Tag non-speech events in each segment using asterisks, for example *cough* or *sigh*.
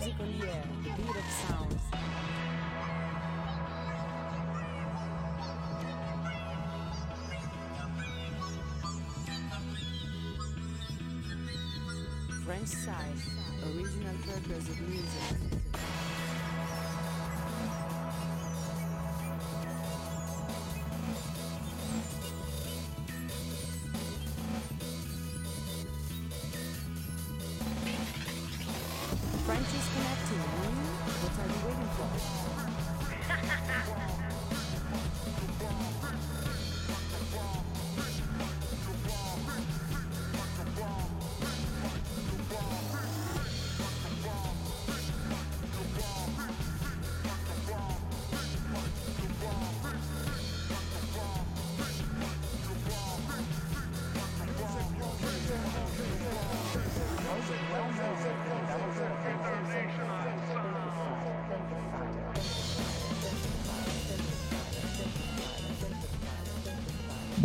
Music on the air, the beat of sounds. French original purpose of music.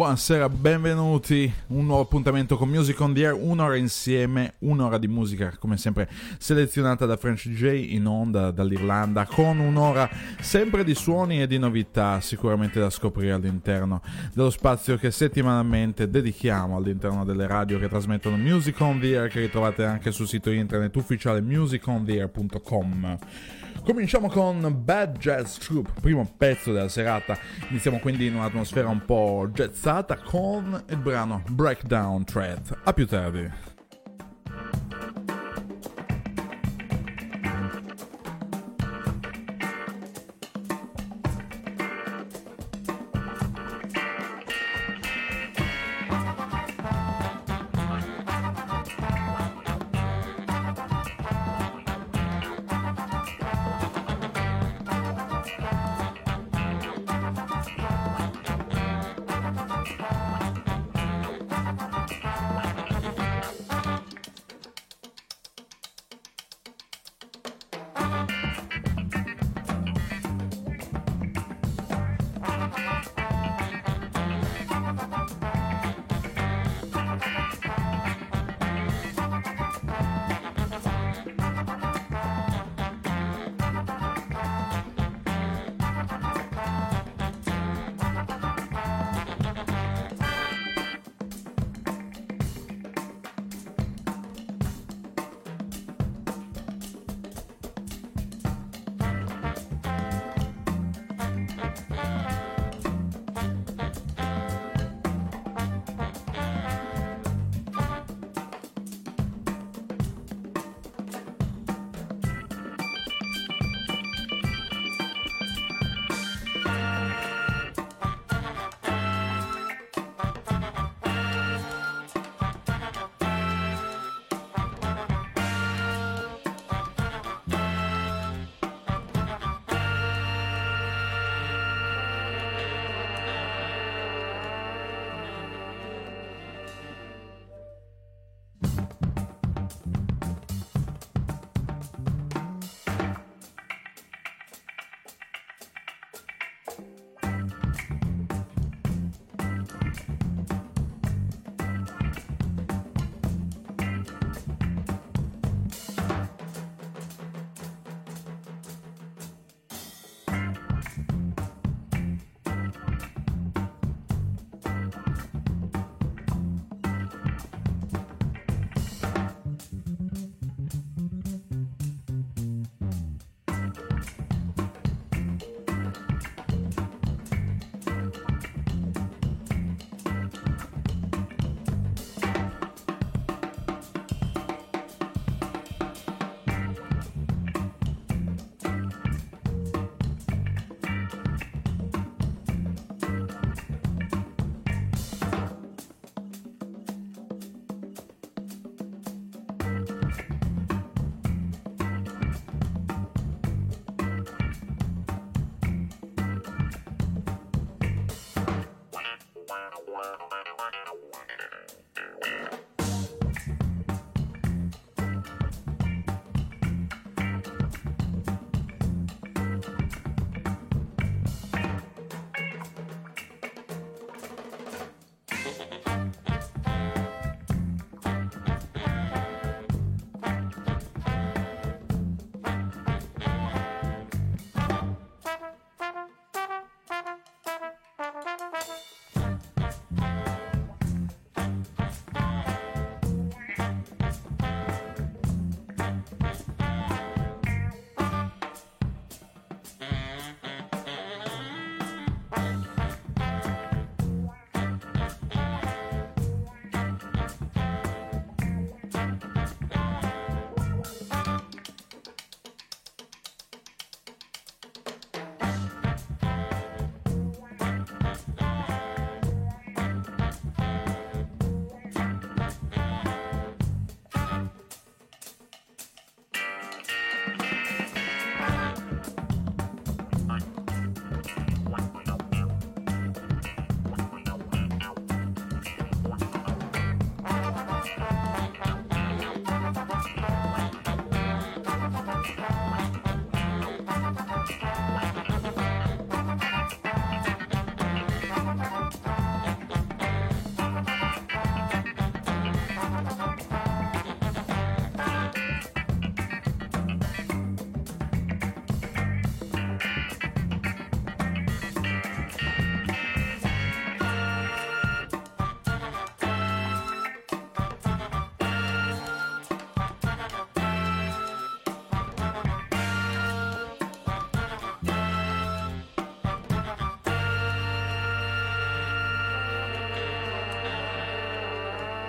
Buonasera, benvenuti. Un nuovo appuntamento con Music on the Air, un'ora insieme, un'ora di musica come sempre selezionata da French J in onda dall'Irlanda, con un'ora sempre di suoni e di novità sicuramente da scoprire all'interno dello spazio che settimanalmente dedichiamo all'interno delle radio che trasmettono Music on the Air che ritrovate anche sul sito internet ufficiale musicontheair.com. Cominciamo con Bad Jazz Troop, primo pezzo della serata. Iniziamo quindi in un'atmosfera un po' jazzata con il brano Breakdown Threat. A più tardi.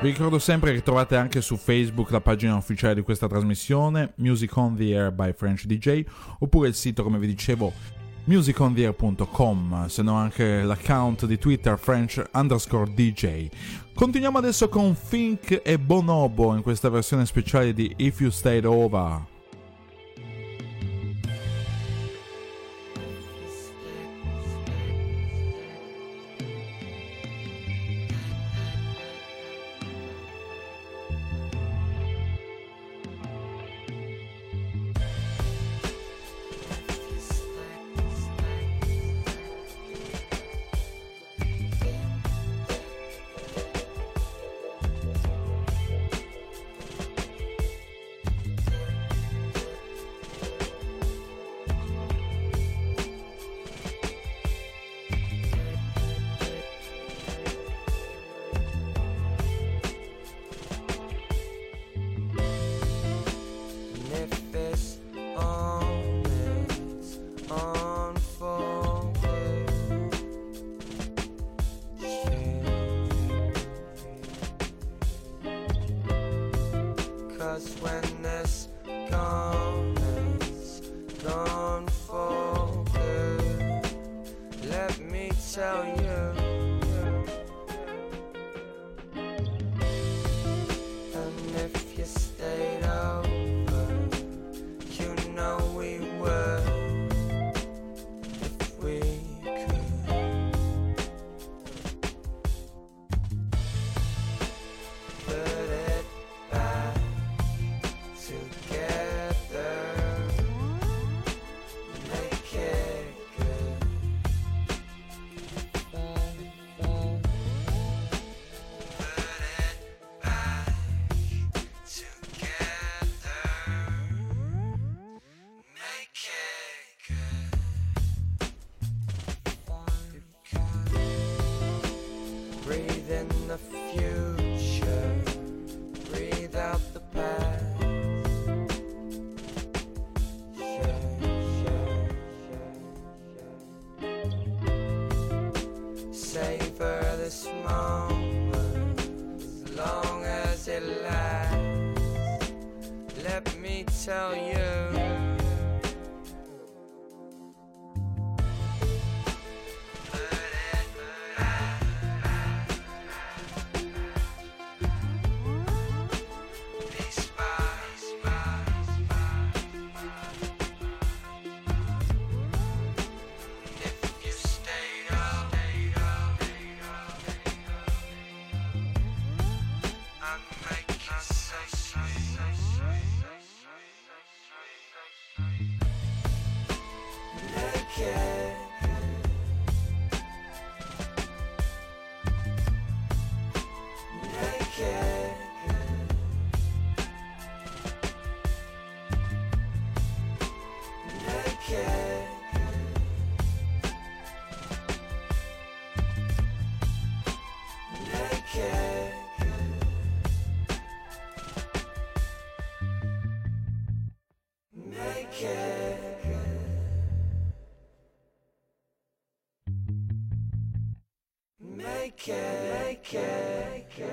Vi ricordo sempre che trovate anche su Facebook la pagina ufficiale di questa trasmissione, Music on the Air by French DJ, oppure il sito, come vi dicevo, musicontheair.com, se no anche l'account di Twitter French underscore DJ. Continuiamo adesso con Fink e Bonobo in questa versione speciale di If You Stayed Over.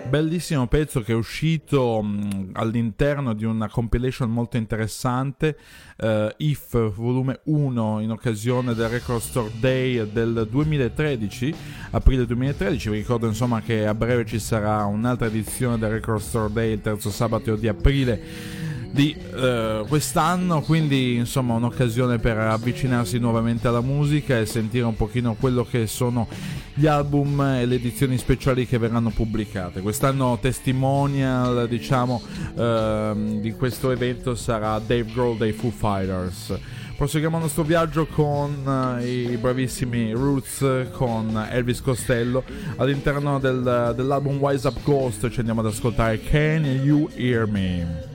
Bellissimo pezzo che è uscito mh, all'interno di una compilation molto interessante, uh, If volume 1 in occasione del Record Store Day del 2013, aprile 2013. Vi ricordo insomma che a breve ci sarà un'altra edizione del Record Store Day il terzo sabato di aprile di uh, quest'anno, quindi insomma un'occasione per avvicinarsi nuovamente alla musica e sentire un pochino quello che sono gli album e le edizioni speciali che verranno pubblicate. Quest'anno testimonial diciamo uh, di questo evento sarà Dave Grohl dei Foo Fighters. Proseguiamo il nostro viaggio con uh, i bravissimi Roots con Elvis Costello all'interno del, dell'album Wise Up Ghost ci andiamo ad ascoltare Can You Hear Me?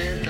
after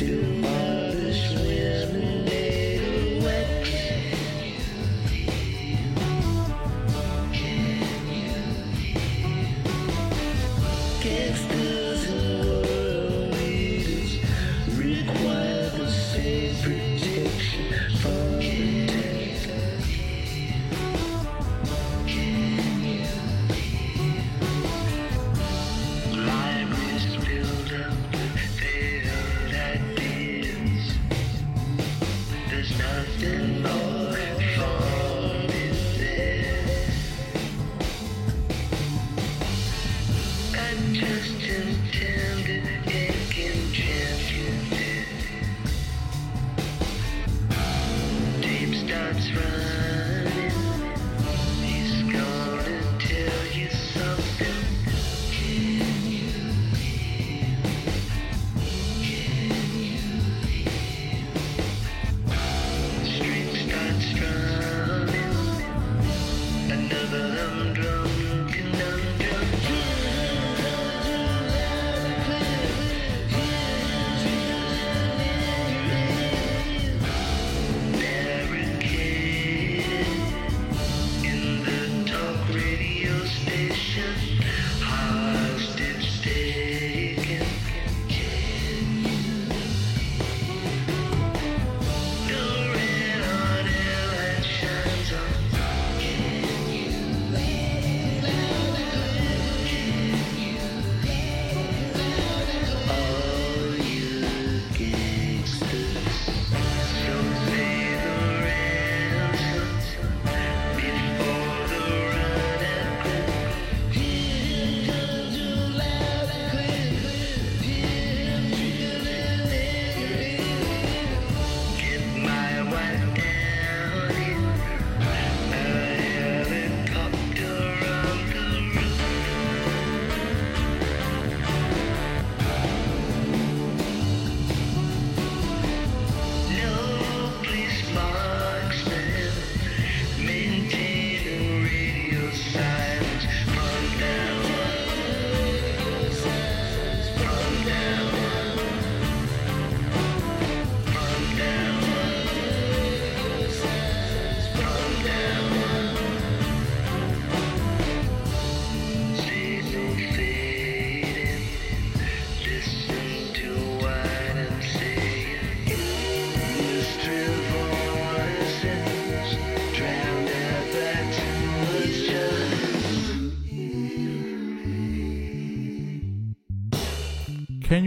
still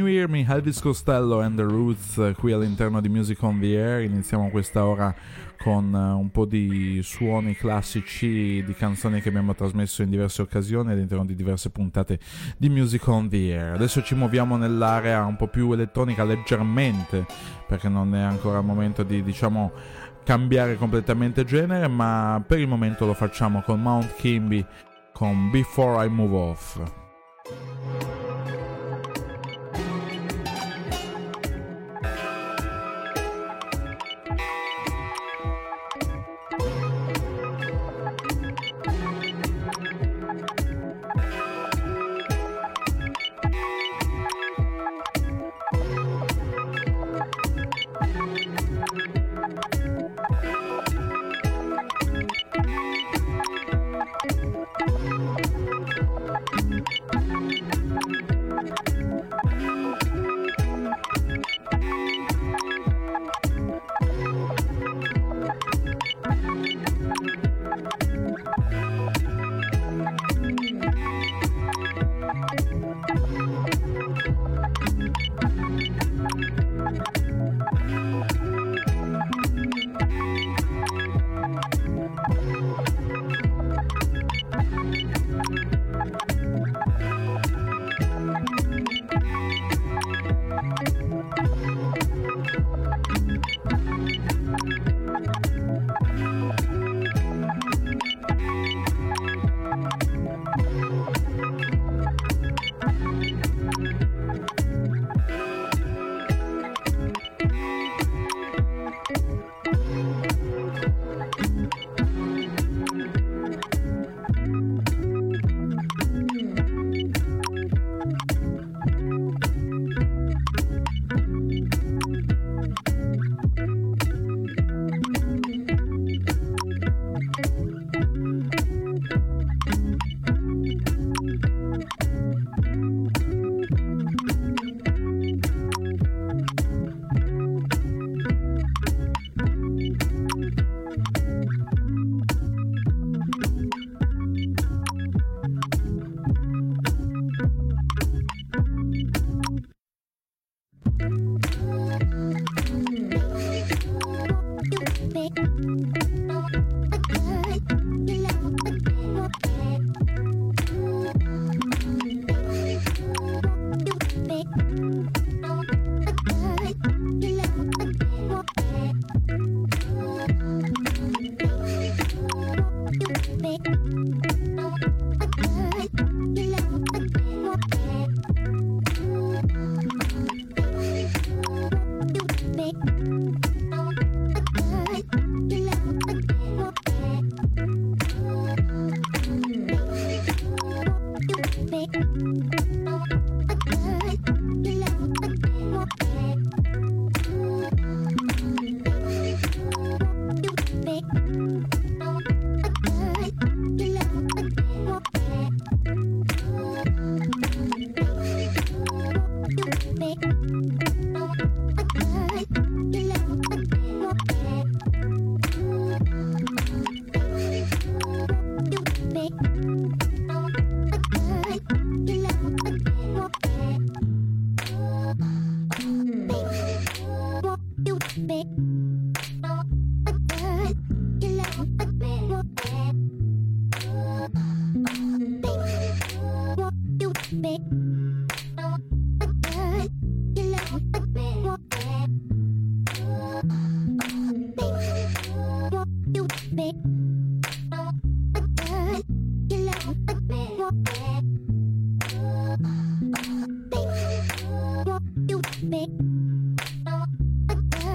You Hear Me? Elvis Costello and the Roots eh, qui all'interno di Music on the Air. Iniziamo questa ora con eh, un po' di suoni classici di canzoni che abbiamo trasmesso in diverse occasioni all'interno di diverse puntate di Music on the Air. Adesso ci muoviamo nell'area un po' più elettronica leggermente perché non è ancora il momento di diciamo cambiare completamente genere, ma per il momento lo facciamo con Mount Kimby con Before I Move Off.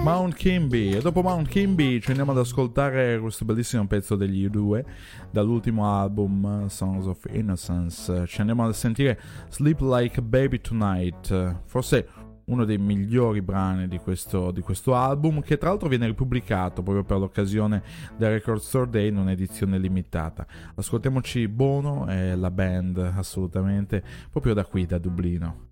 Mount Kimby. E dopo Mount Kimby ci andiamo ad ascoltare questo bellissimo pezzo degli U2 dall'ultimo album Songs of Innocence. Ci andiamo a sentire Sleep Like a Baby Tonight. Forse uno dei migliori brani di questo, di questo, album che tra l'altro viene ripubblicato proprio per l'occasione del Record Store Day in un'edizione limitata. Ascoltiamoci Bono e la band assolutamente proprio da qui da Dublino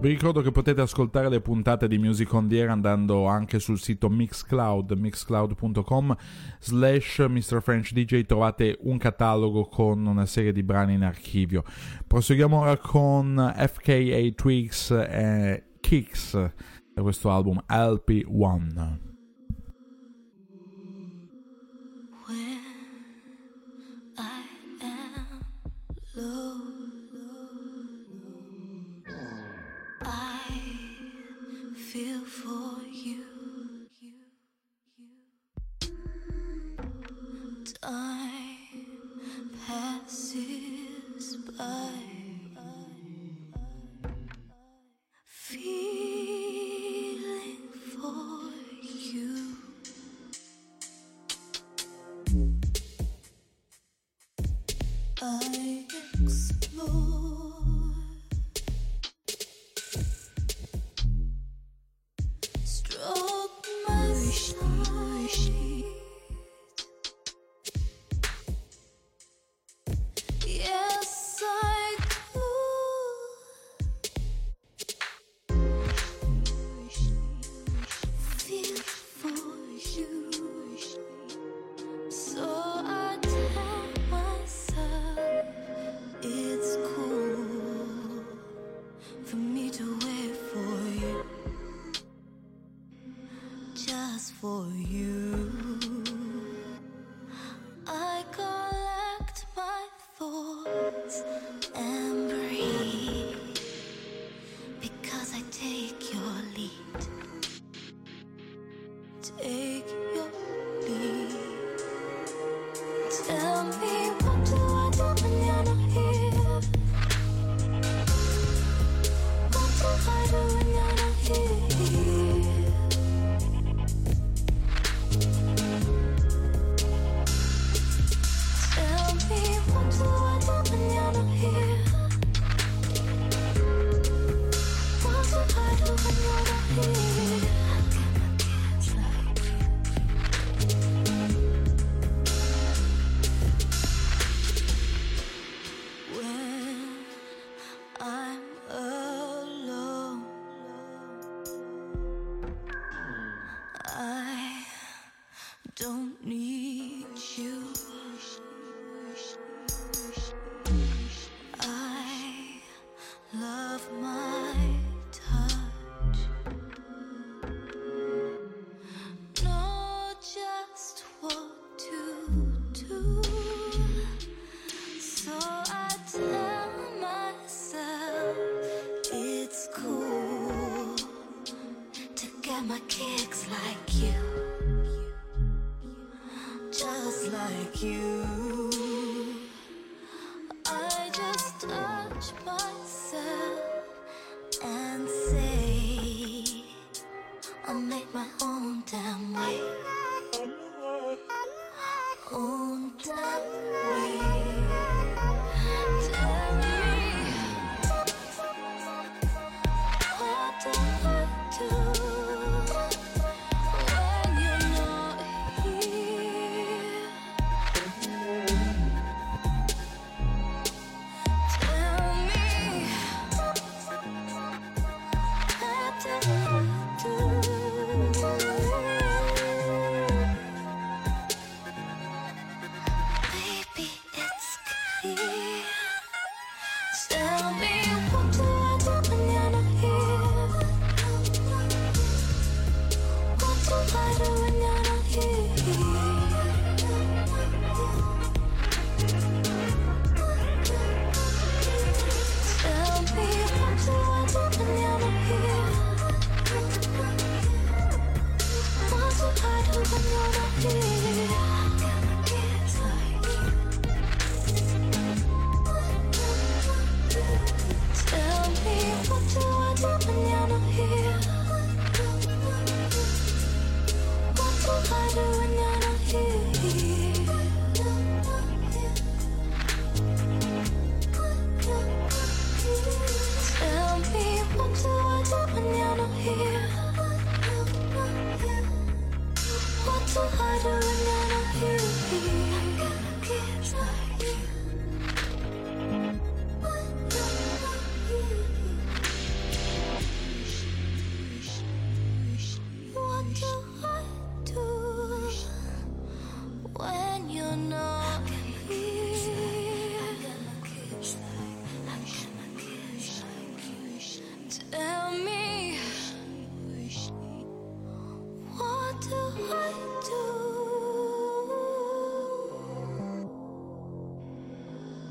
Vi ricordo che potete ascoltare le puntate di Music on the Air andando anche sul sito Mixcloud, mixcloud.com slash Mr. French DJ trovate un catalogo con una serie di brani in archivio. Proseguiamo ora con FKA Twigs e Kicks da questo album LP1.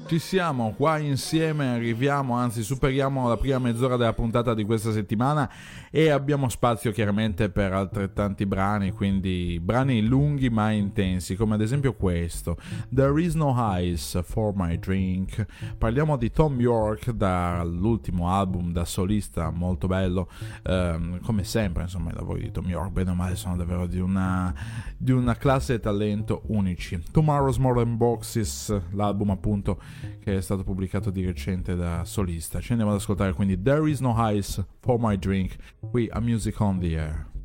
Ci siamo qua insieme, arriviamo, anzi superiamo la prima mezz'ora della puntata di questa settimana e abbiamo spazio chiaramente per altrettanti brani, quindi brani lunghi ma intensi, come ad esempio questo, There is no ice for my drink. Parliamo di Tom York dall'ultimo album da solista, molto bello, ehm, come sempre, insomma, i lavori di Tom York, bene o male, sono davvero di una, di una classe e talento unici. Tomorrow's Modern Boxes, l'album appunto che è stato pubblicato di recente da solista. Ci andiamo ad ascoltare quindi There is no ice for my drink, qui a Music on the Air.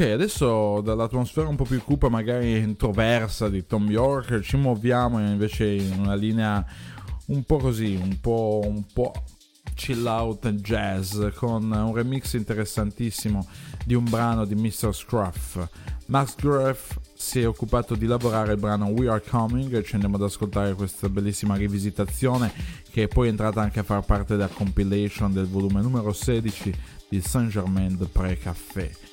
Ok, adesso dall'atmosfera un po' più cupa, magari introversa di Tom York, ci muoviamo invece in una linea un po' così, un po', un po' chill out jazz, con un remix interessantissimo di un brano di Mr. Scruff. Max Gruff si è occupato di lavorare il brano We Are Coming ci andiamo ad ascoltare questa bellissima rivisitazione che è poi entrata anche a far parte della compilation del volume numero 16 di Saint Germain de Pré Café.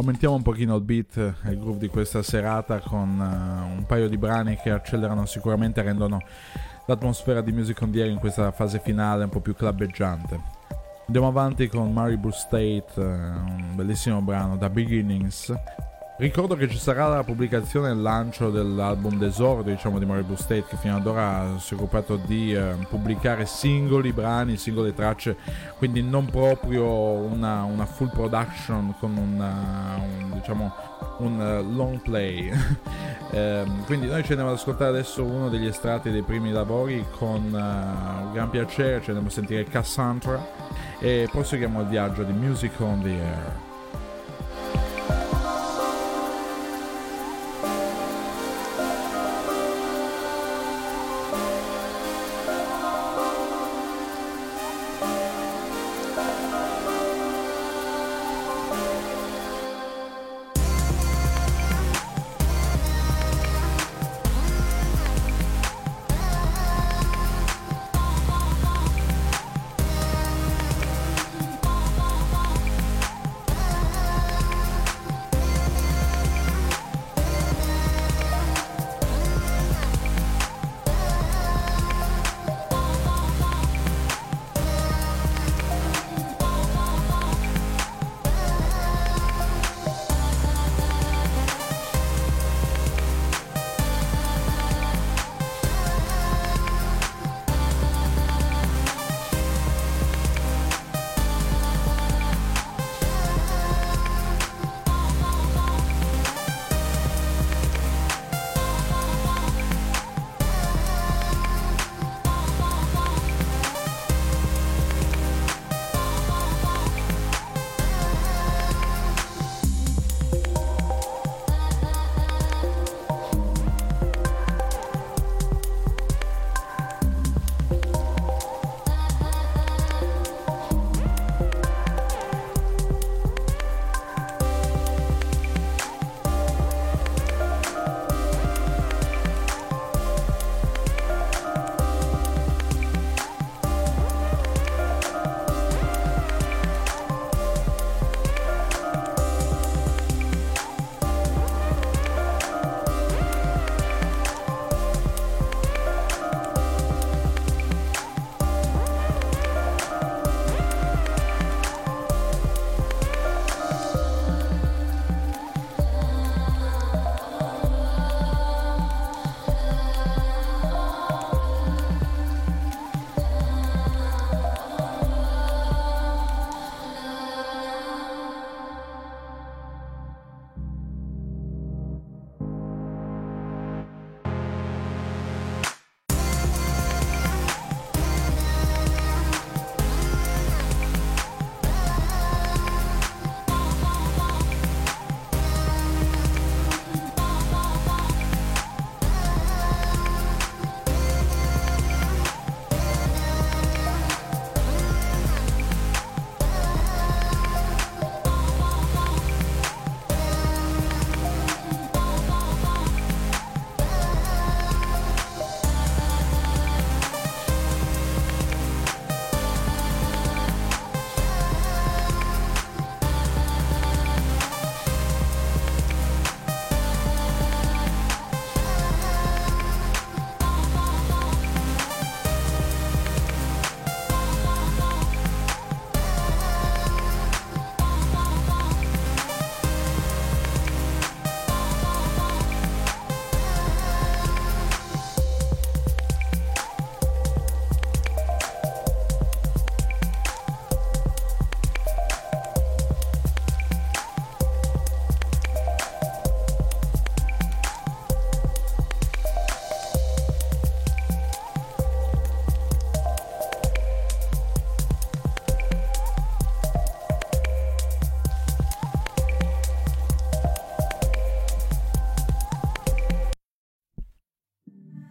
Aumentiamo un pochino il beat e il groove di questa serata con uh, un paio di brani che accelerano sicuramente e rendono l'atmosfera di Music on the Air in questa fase finale un po' più clubbeggiante. Andiamo avanti con Maribou State, uh, un bellissimo brano da Beginnings. Ricordo che ci sarà la pubblicazione e il lancio dell'album d'esordio, diciamo, di Maribou State, che fino ad ora si è occupato di eh, pubblicare singoli brani, singole tracce, quindi non proprio una, una full production con una, un, diciamo, un uh, long play. *laughs* eh, quindi noi ci andiamo ad ascoltare adesso uno degli estratti dei primi lavori con uh, gran piacere, ci andiamo a sentire Cassandra e proseguiamo il viaggio di Music on the Air.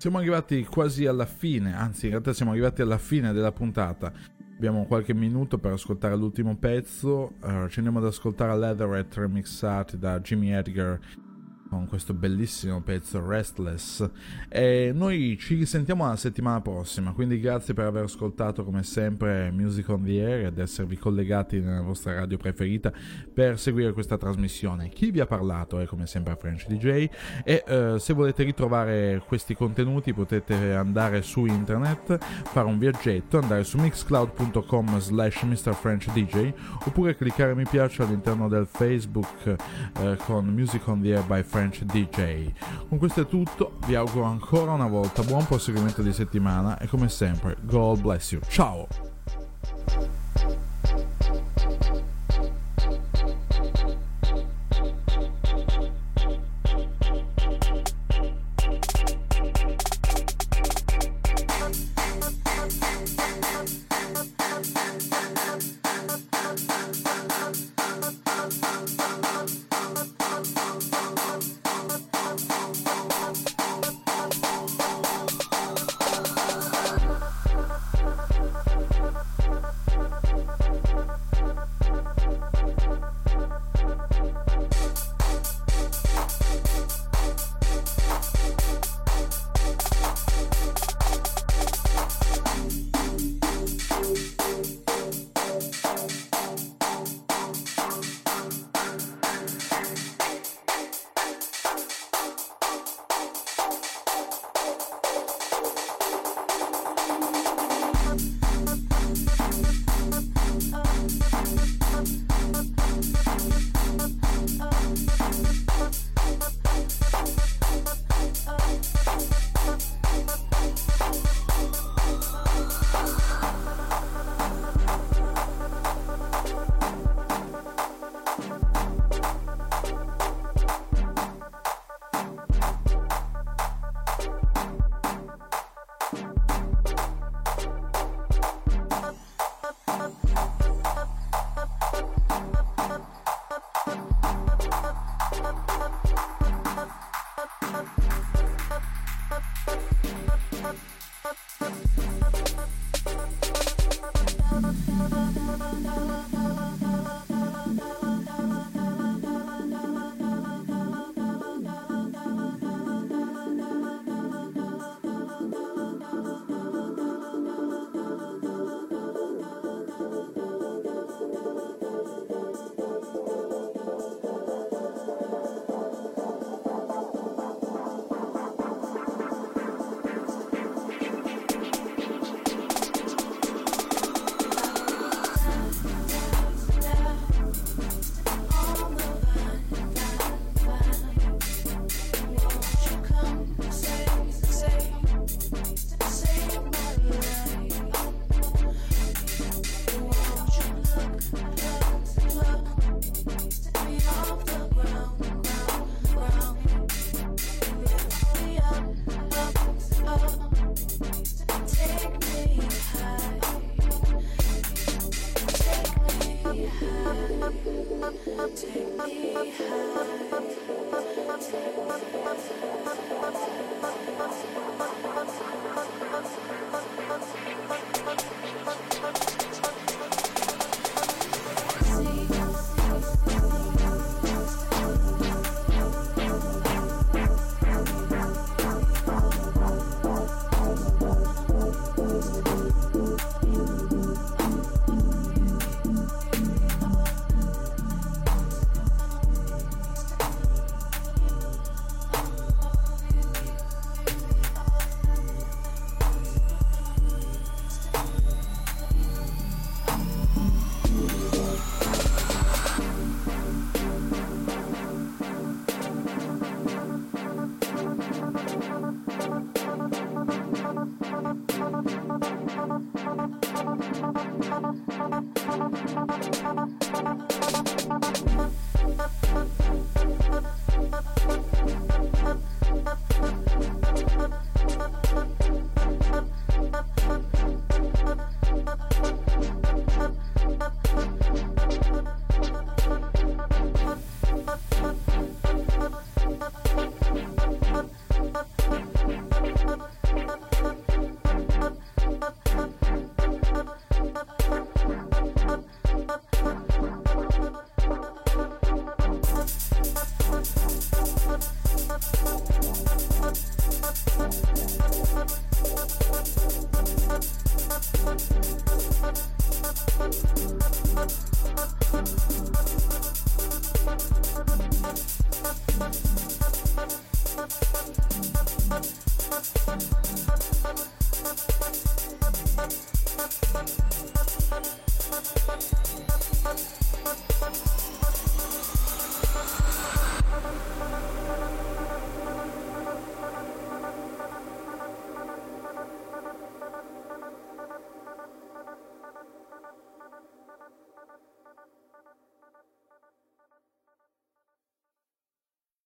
Siamo arrivati quasi alla fine, anzi in realtà siamo arrivati alla fine della puntata. Abbiamo qualche minuto per ascoltare l'ultimo pezzo. Uh, ci andiamo ad ascoltare Leatherette remixati da Jimmy Edgar con questo bellissimo pezzo Restless. E noi ci risentiamo la settimana prossima quindi grazie per aver ascoltato come sempre Music on the Air ed esservi collegati nella vostra radio preferita per seguire questa trasmissione. Chi vi ha parlato è come sempre French DJ e eh, se volete ritrovare questi contenuti potete andare su internet fare un viaggetto andare su mixcloud.com slash mrfrenchdj oppure cliccare mi piace all'interno del Facebook eh, con Music on the Air by French DJ. Con questo è tutto, vi auguro ancora una volta buon proseguimento di settimana e come sempre, God bless you. Ciao!